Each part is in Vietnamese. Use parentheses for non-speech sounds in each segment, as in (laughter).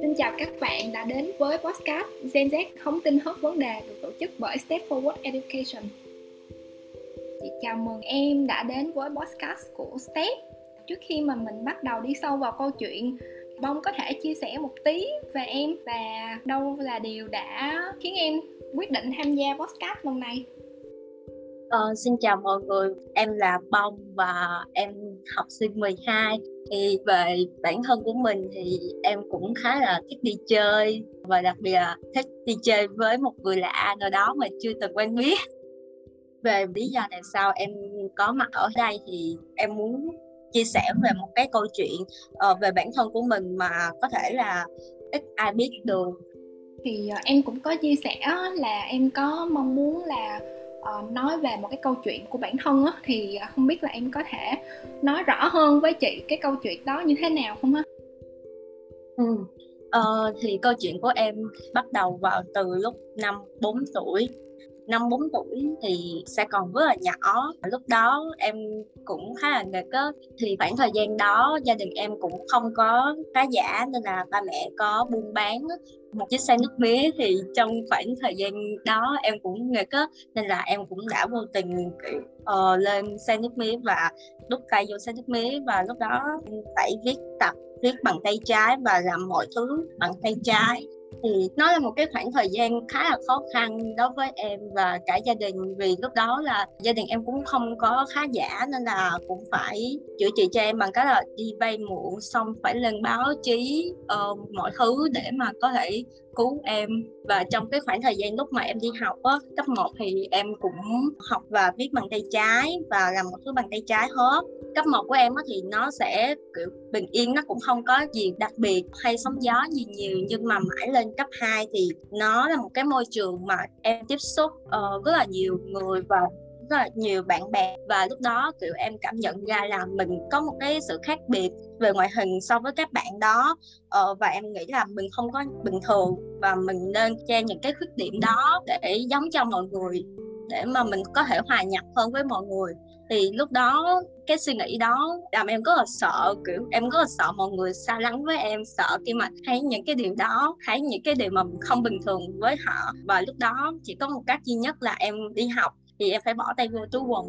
Xin chào các bạn đã đến với podcast Gen Z không tin hết vấn đề được tổ chức bởi Step Forward Education. Chị chào mừng em đã đến với podcast của Step. Trước khi mà mình bắt đầu đi sâu vào câu chuyện, Bông có thể chia sẻ một tí về em và đâu là điều đã khiến em quyết định tham gia podcast lần này? Uh, xin chào mọi người, em là Bông và em học sinh 12 thì về bản thân của mình thì em cũng khá là thích đi chơi và đặc biệt là thích đi chơi với một người lạ nào đó mà chưa từng quen biết. Về lý do tại sao em có mặt ở đây thì em muốn chia sẻ về một cái câu chuyện uh, về bản thân của mình mà có thể là ít ai biết được. Thì uh, em cũng có chia sẻ là em có mong muốn là uh, nói về một cái câu chuyện của bản thân á thì ờ, không biết là em có thể nói rõ hơn với chị cái câu chuyện đó như thế nào không á ừ. ờ, thì câu chuyện của em bắt đầu vào từ lúc năm 4 tuổi năm 4 tuổi thì sẽ còn rất là nhỏ. Lúc đó em cũng khá là nghịch á. Thì khoảng thời gian đó gia đình em cũng không có khá giả nên là ba mẹ có buôn bán một chiếc xe nước mía thì trong khoảng thời gian đó em cũng nghịch á nên là em cũng đã vô tình kiểu uh, lên xe nước mía và đút tay vô xe nước mía. Và lúc đó phải viết tập viết bằng tay trái và làm mọi thứ bằng tay trái thì nó là một cái khoảng thời gian khá là khó khăn đối với em và cả gia đình vì lúc đó là gia đình em cũng không có khá giả nên là cũng phải chữa trị cho em bằng cách là đi vay mượn xong phải lên báo chí uh, mọi thứ để mà có thể cứu em. Và trong cái khoảng thời gian lúc mà em đi học á cấp 1 thì em cũng học và viết bằng tay trái và làm một thứ bằng tay trái hết. Cấp 1 của em á thì nó sẽ kiểu bình yên nó cũng không có gì đặc biệt hay sóng gió gì nhiều nhưng mà mãi lên cấp 2 thì nó là một cái môi trường mà em tiếp xúc uh, rất là nhiều người và rất là nhiều bạn bè. Và lúc đó kiểu em cảm nhận ra là mình có một cái sự khác biệt về ngoại hình so với các bạn đó. Ờ, và em nghĩ là mình không có bình thường và mình nên che những cái khuyết điểm đó để giống cho mọi người để mà mình có thể hòa nhập hơn với mọi người thì lúc đó cái suy nghĩ đó làm em rất là sợ, kiểu, em rất là sợ mọi người xa lắng với em, sợ khi mà thấy những cái điều đó, thấy những cái điều mà không bình thường với họ. Và lúc đó chỉ có một cách duy nhất là em đi học, thì em phải bỏ tay vô túi quần.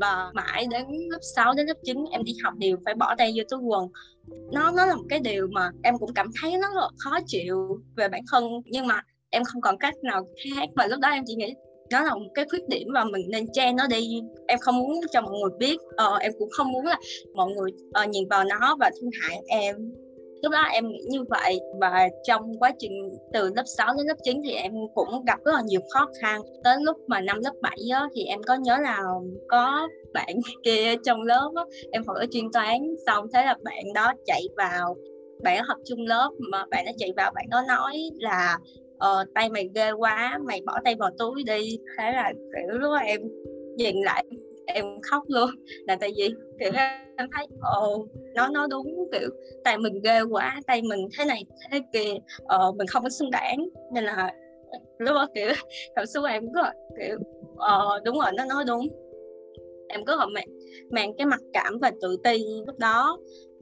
Và mãi đến lớp 6 đến lớp 9 em đi học đều phải bỏ tay vô túi quần. Nó nó là một cái điều mà em cũng cảm thấy nó rất là khó chịu về bản thân, nhưng mà em không còn cách nào khác. Và lúc đó em chỉ nghĩ nó là một cái khuyết điểm và mình nên che nó đi. Em không muốn cho mọi người biết ờ, em cũng không muốn là mọi người uh, nhìn vào nó và thương hại em. Lúc đó em nghĩ như vậy và trong quá trình từ lớp 6 đến lớp 9 thì em cũng gặp rất là nhiều khó khăn. Tới lúc mà năm lớp 7 á, thì em có nhớ là có bạn (laughs) kia trong lớp á, em học ở chuyên toán xong thế là bạn đó chạy vào bạn học chung lớp mà bạn nó chạy vào bạn nó nói là ờ, tay mày ghê quá mày bỏ tay vào túi đi. Thế là kiểu lúc em nhìn lại em khóc luôn. Là tại vì kiểu em thấy ồ nó nó đúng kiểu tay mình ghê quá tay mình thế này thế kia. Ờ, mình không có xứng đáng. Nên là lúc đó kiểu cảm xúc em cứ kiểu ờ, đúng rồi nó nói đúng. Em cứ là mang, mang cái mặt cảm và tự ti lúc đó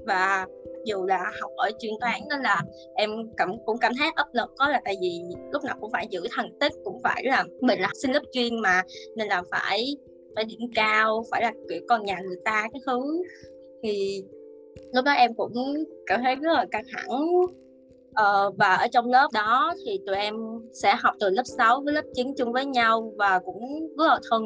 và dù là học ở chuyên toán nên là em cảm, cũng cảm thấy áp lực có là tại vì lúc nào cũng phải giữ thành tích, cũng phải là mình là sinh lớp chuyên mà, nên là phải phải điểm cao, phải là, kiểu, con nhà người ta, cái thứ. Thì lúc đó em cũng cảm thấy rất là căng thẳng ờ, và ở trong lớp đó thì tụi em sẽ học từ lớp 6 với lớp 9 chung với nhau và cũng rất là thân.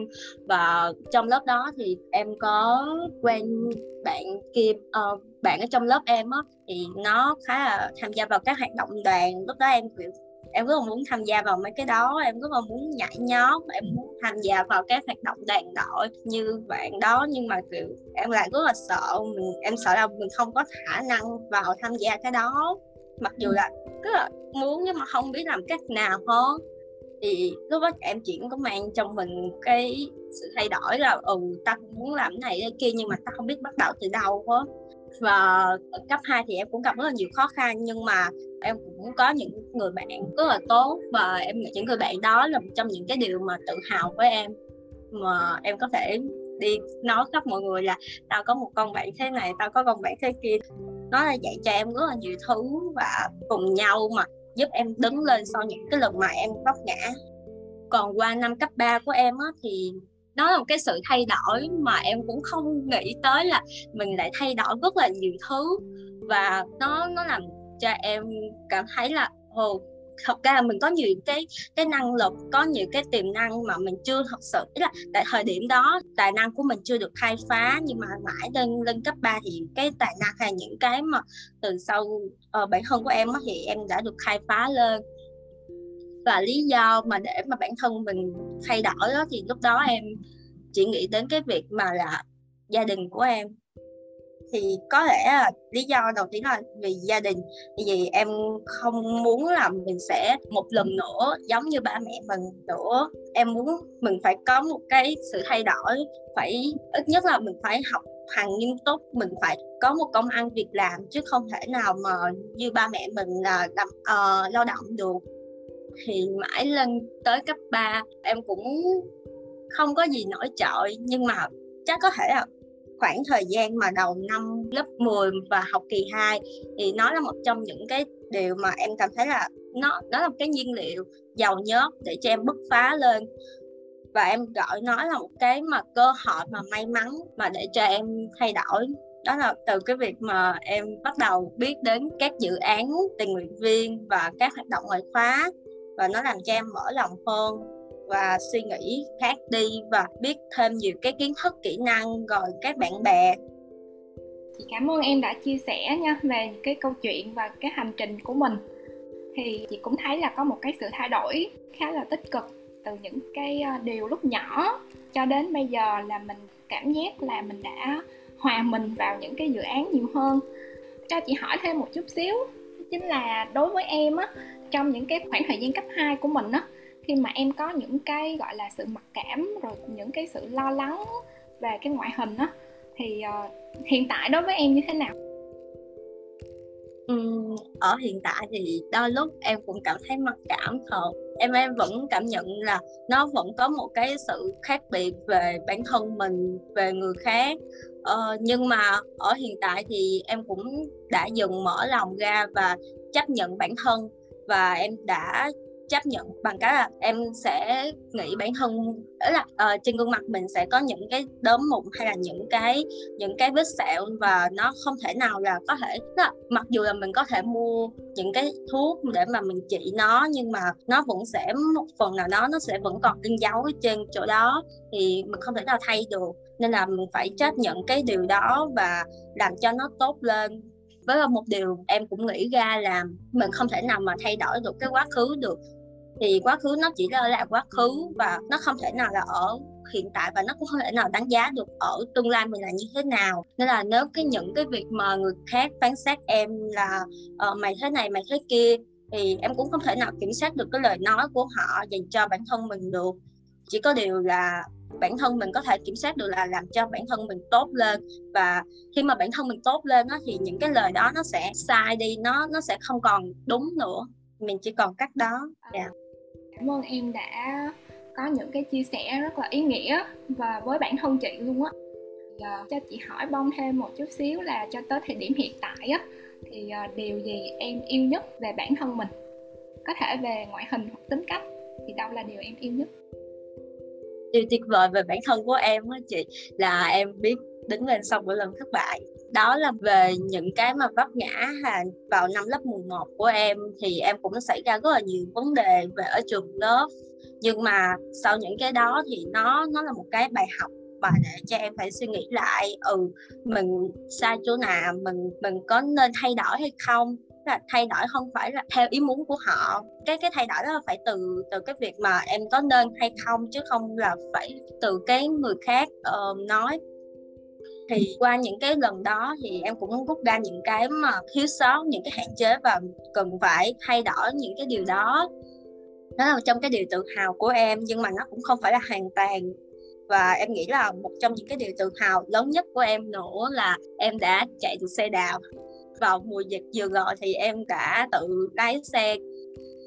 Và trong lớp đó thì em có quen bạn kia uh, bạn ở trong lớp em á thì nó khá là tham gia vào các hoạt động đoàn. Lúc đó em kiểu em rất là muốn tham gia vào mấy cái đó em rất là muốn nhảy nhóm em muốn tham gia vào các hoạt động đoàn đội như bạn đó. Nhưng mà kiểu em lại rất là sợ mình em sợ là mình không có khả năng vào tham gia cái đó mặc dù là rất là muốn nhưng mà không biết làm cách nào hơn thì lúc đó em chỉ có mang trong mình cái sự thay đổi là ừ ta muốn làm này cái kia nhưng mà ta không biết bắt đầu từ đâu hết. Và cấp 2 thì em cũng gặp rất là nhiều khó khăn nhưng mà em cũng có những người bạn rất là tốt và em nghĩ những người bạn đó là một trong những cái điều mà tự hào với em. Mà em có thể đi nói khắp mọi người là tao có một con bạn thế này tao có con bạn thế kia. Nó là dạy cho em rất là nhiều thứ và cùng nhau mà giúp em đứng lên sau những cái lần mà em vấp ngã. Còn qua năm cấp 3 của em á, thì nó là một cái sự thay đổi mà em cũng không nghĩ tới là mình lại thay đổi rất là nhiều thứ. Và nó nó làm cho em cảm thấy là ồ thật ra là mình có nhiều cái cái năng lực có nhiều cái tiềm năng mà mình chưa thật sự ý là tại thời điểm đó tài năng của mình chưa được khai phá nhưng mà mãi lên lên cấp 3 thì cái tài năng hay những cái mà từ sau uh, bản thân của em thì em đã được khai phá lên. Và lý do mà để mà bản thân mình thay đổi đó thì lúc đó em chỉ nghĩ đến cái việc mà là gia đình của em thì có lẽ là lý do đầu tiên là vì gia đình. Vì em không muốn là mình sẽ một lần nữa giống như ba mẹ mình nữa. Em muốn mình phải có một cái sự thay đổi. Phải ít nhất là mình phải học hành nghiêm túc mình phải có một công ăn việc làm chứ không thể nào mà như ba mẹ mình là làm uh, lao động được. Thì mãi lên tới cấp 3 em cũng không có gì nổi trội nhưng mà chắc có thể là khoảng thời gian mà đầu năm lớp 10 và học kỳ 2 thì nó là một trong những cái điều mà em cảm thấy là nó nó là một cái nhiên liệu giàu nhớt để cho em bứt phá lên. Và em gọi nó là một cái mà cơ hội mà may mắn mà để cho em thay đổi. Đó là từ cái việc mà em bắt đầu biết đến các dự án tình nguyện viên và các hoạt động ngoại khóa và nó làm cho em mở lòng hơn và suy nghĩ khác đi và biết thêm nhiều cái kiến thức, kỹ năng rồi các bạn bè. Chị cảm ơn em đã chia sẻ nha, về cái câu chuyện và cái hành trình của mình. Thì chị cũng thấy là có một cái sự thay đổi khá là tích cực từ những cái ờ, điều lúc nhỏ cho đến bây giờ là mình cảm giác là mình đã hòa mình vào những cái dự án nhiều hơn. Cho chị hỏi thêm một chút xíu, chính là đối với em á, trong những cái khoảng thời gian cấp 2 của mình á khi mà em có những cái gọi là sự mặc cảm rồi những cái sự lo lắng về cái ngoại hình á thì uh, hiện tại đối với em như thế nào? Ừ, ở hiện tại thì đôi lúc em cũng cảm thấy mặc cảm thật. Em em vẫn cảm nhận là nó vẫn có một cái sự khác biệt về bản thân mình về người khác. Ờ, nhưng mà ở hiện tại thì em cũng đã dần mở lòng ra và chấp nhận bản thân và em đã chấp nhận bằng cái là em sẽ nghĩ bản thân đó là uh, trên gương mặt mình sẽ có những cái đốm mụn hay là những cái những cái vết sẹo và nó không thể nào là có thể là, mặc dù là mình có thể mua những cái thuốc để mà mình trị nó nhưng mà nó vẫn sẽ một phần nào đó nó sẽ vẫn còn in dấu trên chỗ đó thì mình không thể nào thay được. Nên là mình phải chấp nhận cái điều đó và làm cho nó tốt lên. Với một điều em cũng nghĩ ra là mình không thể nào mà thay đổi được cái quá khứ được thì quá khứ nó chỉ là, là quá khứ và nó không thể nào là ở hiện tại và nó cũng không thể nào đánh giá được ở tương lai mình là như thế nào. Nên là nếu cái những cái việc mà người khác phán xét em là uh, mày thế này mày thế kia thì em cũng không thể nào kiểm soát được cái lời nói của họ dành cho bản thân mình được. Chỉ có điều là bản thân mình có thể kiểm soát được là làm cho bản thân mình tốt lên và khi mà bản thân mình tốt lên đó, thì những cái lời đó nó sẽ sai đi nó nó sẽ không còn đúng nữa. Mình chỉ còn cách đó. Yeah. Cảm ơn em đã có những cái chia sẻ rất là ý nghĩa và với bản thân chị luôn á. Uh, cho chị hỏi bông thêm một chút xíu là cho tới thời điểm hiện tại á thì ờ, điều gì em yêu nhất về bản thân mình? Có thể về ngoại hình hoặc tính cách thì đâu là điều em yêu nhất? Điều tuyệt vời về bản thân của em á chị là em biết đứng lên sau mỗi lần thất bại đó là về những cái mà vấp ngã là vào năm lớp 11 của em thì em cũng xảy ra rất là nhiều vấn đề về ở trường lớp. Nhưng mà sau những cái đó thì nó nó là một cái bài học và để cho em phải suy nghĩ lại ừ mình sai chỗ nào mình mình có nên thay đổi hay không? Là thay đổi không phải là theo ý muốn của họ. Cái cái thay đổi đó là phải từ từ cái việc mà em có nên hay không chứ không là phải từ cái người khác uh, nói thì qua những cái lần đó thì em cũng rút ra những cái mà thiếu sót những cái hạn chế và cần phải thay đổi những cái điều đó. Đó là trong cái điều tự hào của em nhưng mà nó cũng không phải là hoàn toàn. Và em nghĩ là một trong những cái điều tự hào lớn nhất của em nữa là em đã chạy được xe đạp. Vào mùa dịch vừa rồi thì em đã tự lái xe.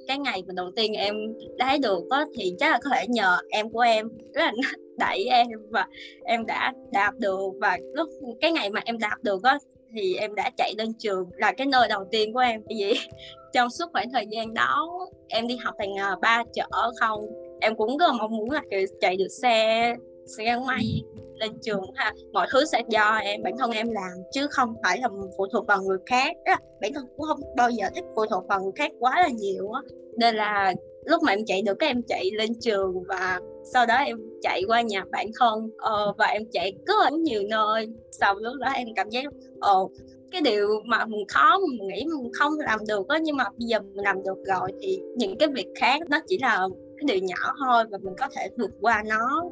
Cái ngày mà đầu tiên em lái được đó, thì chắc là có thể nhờ em của em. Rất là đẩy em và em đã đạt được và lúc cái ngày mà em đạt được á, thì em đã chạy lên trường là cái nơi đầu tiên của em. Vì (laughs) trong suốt khoảng thời gian đó, em đi học thành à, ba chở không, em cũng rất là mong muốn là chạy được xe xe máy lên trường ha. Mọi thứ sẽ do em, bản thân em làm chứ không phải là phụ thuộc vào người khác bản thân cũng không bao giờ thích phụ thuộc vào người khác quá là nhiều á. Nên là lúc mà em chạy được các em chạy lên trường và sau đó em chạy qua nhà bạn thân uh, và em chạy rất là nhiều nơi. Sau lúc đó em cảm giác ồ uh, cái điều mà mình khó mình nghĩ mình không làm được đó nhưng mà bây giờ mình làm được rồi thì những cái việc khác nó chỉ là cái điều nhỏ thôi và mình có thể vượt qua nó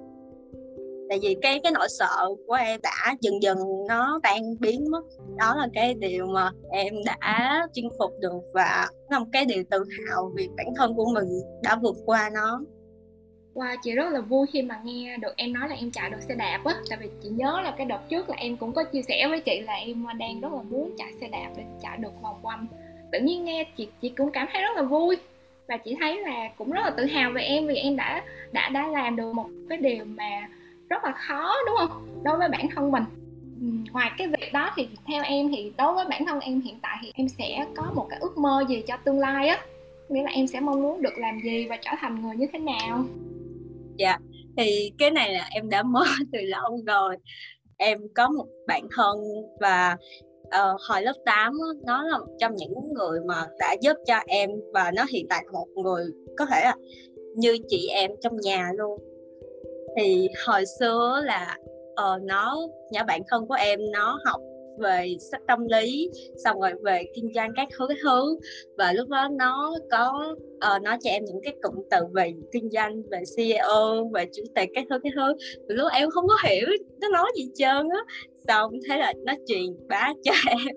tại vì cái cái nỗi sợ của em đã dần dần nó tan biến mất. Đó là cái điều mà em đã chinh phục được và là một cái điều tự hào vì bản thân của mình đã vượt qua nó. Wow, chị rất là vui khi mà nghe được em nói là em chạy được xe đạp á. Tại vì chị nhớ là cái đợt trước là em cũng có chia sẻ với chị là em đang rất là muốn chạy xe đạp để chạy được vòng quanh. Tự nhiên nghe chị chị cũng cảm thấy rất là vui Và chị thấy là cũng rất là tự hào về em vì em đã đã đã làm được một cái điều mà rất là khó đúng không? Đối với bản thân mình. Ừ, ngoài cái việc đó thì theo em thì đối với bản thân em hiện tại thì em sẽ có một cái ước mơ gì cho tương lai á? Nghĩa là em sẽ mong muốn được làm gì và trở thành người như thế nào? Dạ thì cái này là em đã mơ (laughs) từ lâu rồi. Em có một bạn thân và uh, hồi lớp 8 nó là một trong những người mà đã giúp cho em và nó hiện tại một người có thể là như chị em trong nhà luôn thì hồi xưa là uh, nó nhà bạn thân của em nó học về sách tâm lý xong rồi về kinh doanh các thứ cái thứ. Và lúc đó nó có uh, nói cho em những cái cụm từ về kinh doanh về CEO về chủ tịch các thứ cái thứ. Và lúc em không có hiểu nó nói gì trơn á. Xong thế là nó truyền bá (laughs) cho em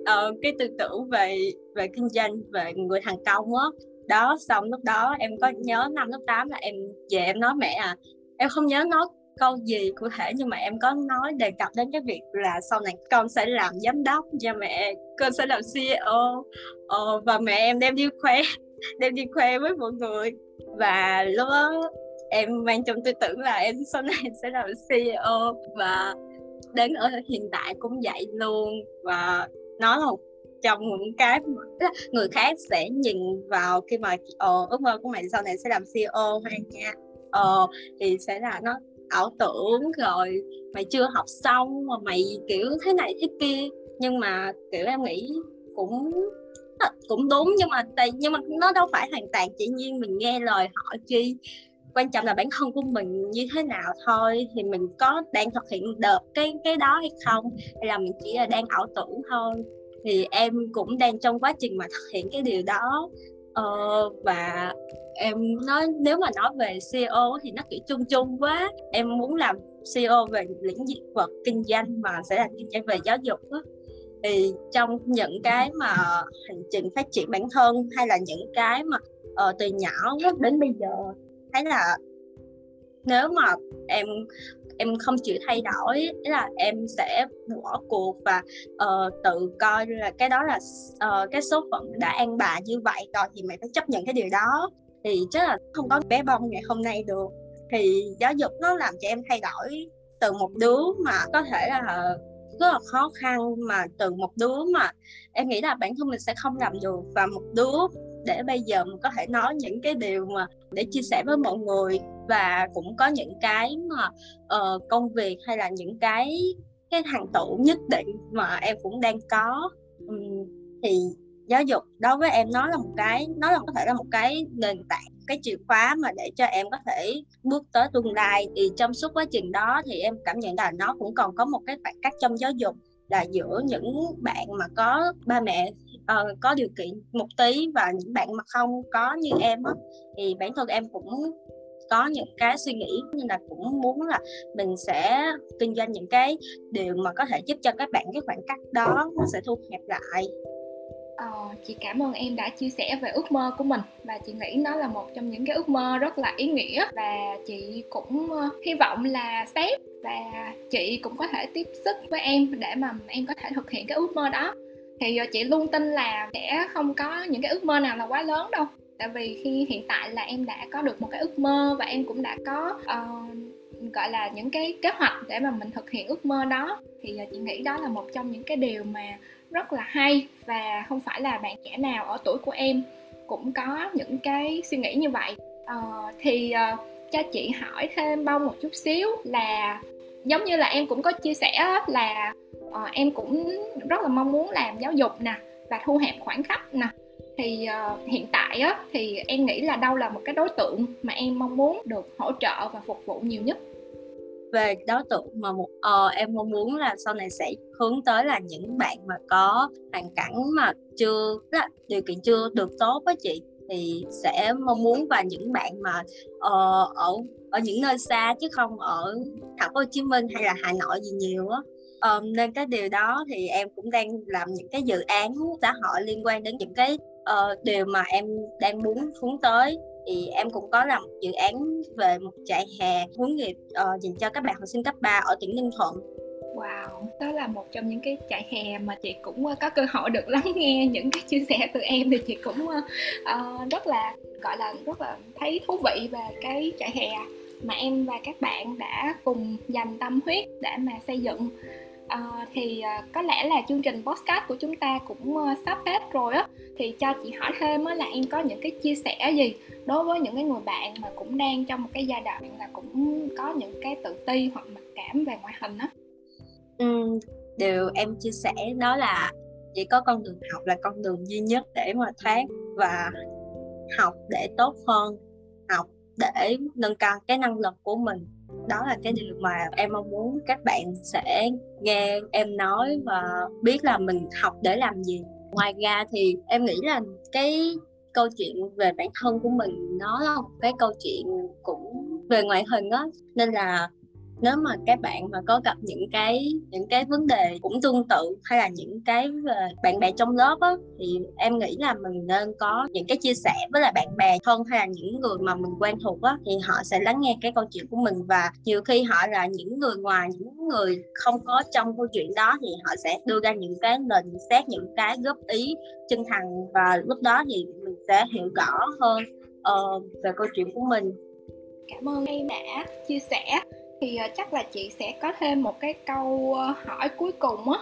uh, cái tư tưởng về về kinh doanh về người thành công á. Đó xong lúc đó em có nhớ năm lớp 8 là em về em nói mẹ à em không nhớ nói câu gì cụ thể nhưng mà em có nói đề cập đến cái việc là sau này con sẽ làm giám đốc và mẹ con sẽ làm CEO ờ, và mẹ em đem đi khoe (laughs) đem đi khoe với mọi người. Và lúc đó em mang trong tư tưởng là em sau này (laughs) sẽ làm CEO và đến ở hiện tại cũng vậy luôn. Và nó là một trong những cái người khác sẽ nhìn vào khi mà ờ, ước mơ của mày sau này sẽ làm CEO hay nha ờ thì sẽ là nó ảo tưởng rồi mày chưa học xong mà mày kiểu thế này thế kia. Nhưng mà, kiểu, em nghĩ cũng ờ, cũng đúng nhưng mà tại, nhưng mà nó đâu phải hoàn toàn chỉ nhiên mình nghe lời họ chi. Quan trọng là bản thân của mình như thế nào thôi, thì mình có đang thực hiện được cái cái đó hay không, hay là mình chỉ là đang ảo tưởng thôi. Thì em cũng đang trong quá trình mà thực hiện cái điều đó ờ, và em nói nếu mà nói về CEO thì nó kiểu chung chung quá em muốn làm CEO về lĩnh vực kinh doanh mà sẽ là kinh doanh về giáo dục đó. thì trong những cái mà hành trình phát triển bản thân hay là những cái mà uh, từ nhỏ đến bây giờ thấy là nếu mà em em không chịu thay đổi là em sẽ bỏ cuộc và uh, tự coi là cái đó là uh, cái số phận đã an bài như vậy rồi thì mày phải chấp nhận cái điều đó. Thì chắc là không có bé bông ngày hôm nay được. Thì giáo dục nó làm cho em thay đổi từ một đứa mà có thể là rất là khó khăn mà từ một đứa mà em nghĩ là bản thân mình sẽ không làm được. Và một đứa để bây giờ mình có thể nói những cái điều mà để chia sẻ với mọi người và cũng có những cái mà uh, công việc hay là những cái cái thành tựu nhất định mà em cũng đang có. Um, thì giáo dục đối với em nó là một cái nó là có thể là một cái nền tảng cái chìa khóa mà để cho em có thể bước tới tương lai. Thì trong suốt quá trình đó thì em cảm nhận là nó cũng còn có một cái khoảng cách trong giáo dục là giữa những bạn mà có ba mẹ uh, có điều kiện một tí và những bạn mà không có như em á. Thì bản thân em cũng có những cái suy nghĩ như là cũng muốn là mình sẽ kinh doanh những cái điều mà có thể giúp cho các bạn cái khoảng cách đó nó sẽ thu hẹp lại. Ờ, chị cảm ơn em đã chia sẻ về ước mơ của mình và chị nghĩ nó là một trong những cái ước mơ rất là ý nghĩa và chị cũng ờ, hy vọng là sếp và chị cũng có thể tiếp sức với em để mà em có thể thực hiện cái ước mơ đó. Thì ờ, chị luôn tin là sẽ không có những cái ước mơ nào là quá lớn đâu tại vì khi hiện tại là em đã có được một cái ước mơ và em cũng đã có uh, gọi là những cái kế hoạch để mà mình thực hiện ước mơ đó. Thì ờ, chị nghĩ đó là một trong những cái điều mà rất là hay và không phải là bạn trẻ nào ở tuổi của em cũng có những cái suy nghĩ như vậy. Uh, thì uh, cho chị hỏi thêm bao một chút xíu là giống như là em cũng có chia sẻ là uh, em cũng rất là mong muốn làm giáo dục nè và thu hẹp khoảng cách nè thì uh, hiện tại á thì em nghĩ là đâu là một cái đối tượng mà em mong muốn được hỗ trợ và phục vụ nhiều nhất? Về đối tượng mà một uh, ờ, em mong muốn là sau này sẽ hướng tới là những bạn mà có hoàn cảnh mà chưa là điều kiện chưa được tốt với chị thì sẽ mong muốn và những bạn mà uh, ở ở những nơi xa chứ không ở thành phố Hồ Chí Minh hay là Hà Nội gì nhiều á. Um, nên cái điều đó thì em cũng đang làm những cái dự án xã hội liên quan đến những cái uh, điều mà em đang muốn hướng tới thì em cũng có làm dự án về một trại hè hướng nghiệp uh, dành cho các bạn học sinh cấp 3 ở tỉnh Ninh Thuận. Wow, đó là một trong những cái trại hè mà chị cũng ờ, có cơ hội được lắng nghe những cái chia sẻ từ em thì chị cũng uh, rất là gọi là rất là thấy thú vị về cái trại hè mà em và các bạn đã cùng dành tâm huyết để mà xây dựng uh, thì uh, có lẽ là chương trình podcast của chúng ta cũng uh, sắp hết rồi á. Thì cho chị hỏi thêm á là em có những cái chia sẻ gì đối với những cái người bạn mà cũng đang trong một cái giai đoạn là cũng có những cái tự ti hoặc mặc cảm về ngoại hình á? Ừ, điều em chia sẻ đó là chỉ có con đường học là con đường duy nhất để mà thoát và học để tốt hơn học để nâng cao cái năng lực của mình đó là cái điều mà em mong muốn các bạn sẽ nghe em nói và biết là mình học để làm gì. Ngoài ra thì em nghĩ là cái câu chuyện về bản thân của mình, nó là một cái câu chuyện cũng về ngoại hình đó nên là nếu mà các bạn mà có gặp những cái những cái vấn đề cũng tương tự hay là những cái ờ, bạn bè trong lớp á thì em nghĩ là mình nên có những cái chia sẻ với lại bạn bè thân hay là những người mà mình quen thuộc á thì họ sẽ lắng nghe cái câu chuyện của mình. Và nhiều khi họ là những người ngoài những người không có trong câu chuyện đó thì họ sẽ đưa ra những cái lời nhận xét những cái góp ý chân thành. Và lúc đó thì mình sẽ hiểu rõ hơn uh, về câu chuyện của mình. Cảm ơn em đã chia sẻ thì uh, chắc là chị sẽ có thêm một cái câu uh, hỏi cuối cùng á.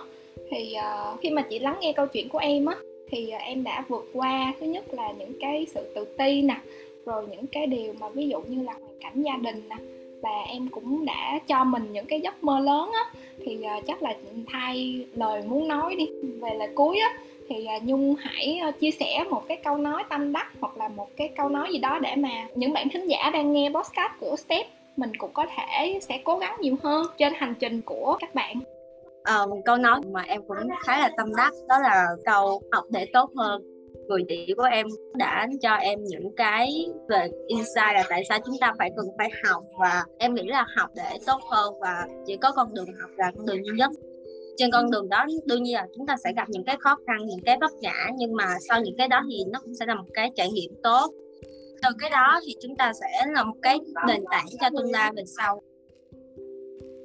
Thì uh, khi mà chị lắng nghe câu chuyện của em á thì uh, em đã vượt qua thứ nhất là những cái sự tự ti nè rồi những cái điều mà ví dụ như là hoàn cảnh gia đình nè và em cũng đã cho mình những cái giấc mơ lớn á. Thì uh, chắc là thay lời muốn nói đi. Về lời cuối á thì uh, nhung hãy uh, chia sẻ một cái câu nói tâm đắc hoặc là một cái câu nói gì đó để mà những bạn thính giả đang nghe podcast của step mình cũng có thể sẽ cố gắng nhiều hơn trên hành trình của các bạn. À, một câu nói mà em cũng khá là tâm đắc đó là câu học để tốt hơn. Người tỷ của em đã cho em những cái về insight là tại sao chúng ta phải cần phải học và em nghĩ là học để tốt hơn và chỉ có con đường học là con đường duy nhất. Trên con đường đó đương nhiên là chúng ta sẽ gặp những cái khó khăn những cái vấp ngã nhưng mà sau những cái đó thì nó cũng sẽ là một cái trải nghiệm tốt từ cái đó thì chúng ta sẽ là một cái nền tảng cho tương lai về sau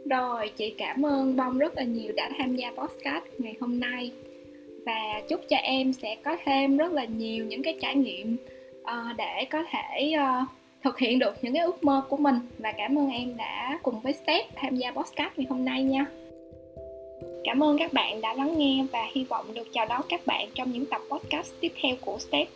rồi chị cảm ơn bông rất là nhiều đã tham gia podcast ngày hôm nay và chúc cho em sẽ có thêm rất là nhiều những cái trải nghiệm uh, để có thể uh, thực hiện được những cái ước mơ của mình và cảm ơn em đã cùng với Step tham gia podcast ngày hôm nay nha. Cảm ơn các bạn đã lắng nghe và hy vọng được chào đón các bạn trong những tập podcast tiếp theo của Step.